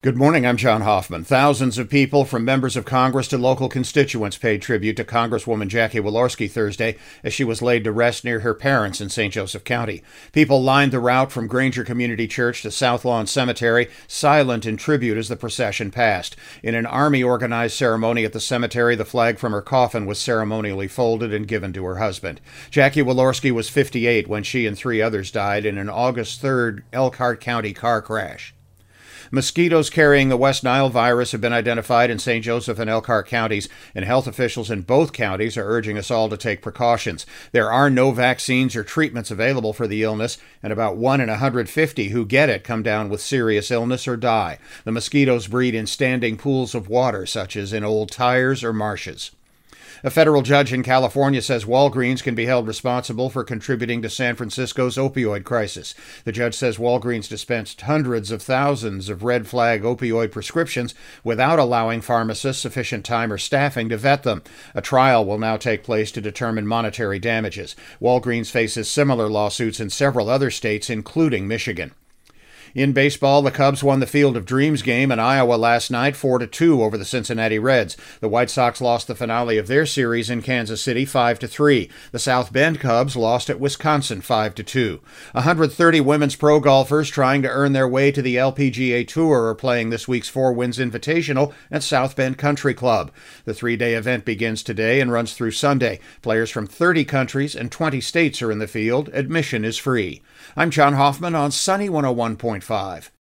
Good morning. I'm John Hoffman. Thousands of people, from members of Congress to local constituents, paid tribute to Congresswoman Jackie Walorski Thursday as she was laid to rest near her parents in St. Joseph County. People lined the route from Granger Community Church to South Lawn Cemetery, silent in tribute as the procession passed. In an Army organized ceremony at the cemetery, the flag from her coffin was ceremonially folded and given to her husband. Jackie Walorski was 58 when she and three others died in an August 3rd Elkhart County car crash. Mosquitoes carrying the West Nile virus have been identified in St. Joseph and Elkhart counties, and health officials in both counties are urging us all to take precautions. There are no vaccines or treatments available for the illness, and about 1 in 150 who get it come down with serious illness or die. The mosquitoes breed in standing pools of water, such as in old tires or marshes. A federal judge in California says Walgreens can be held responsible for contributing to San Francisco's opioid crisis. The judge says Walgreens dispensed hundreds of thousands of red flag opioid prescriptions without allowing pharmacists sufficient time or staffing to vet them. A trial will now take place to determine monetary damages. Walgreens faces similar lawsuits in several other states, including Michigan. In baseball, the Cubs won the Field of Dreams game in Iowa last night 4 2 over the Cincinnati Reds. The White Sox lost the finale of their series in Kansas City 5 3. The South Bend Cubs lost at Wisconsin 5 2. 130 women's pro golfers trying to earn their way to the LPGA Tour are playing this week's Four Winds Invitational at South Bend Country Club. The three day event begins today and runs through Sunday. Players from 30 countries and 20 states are in the field. Admission is free. I'm John Hoffman on Sunny 101. 101.5.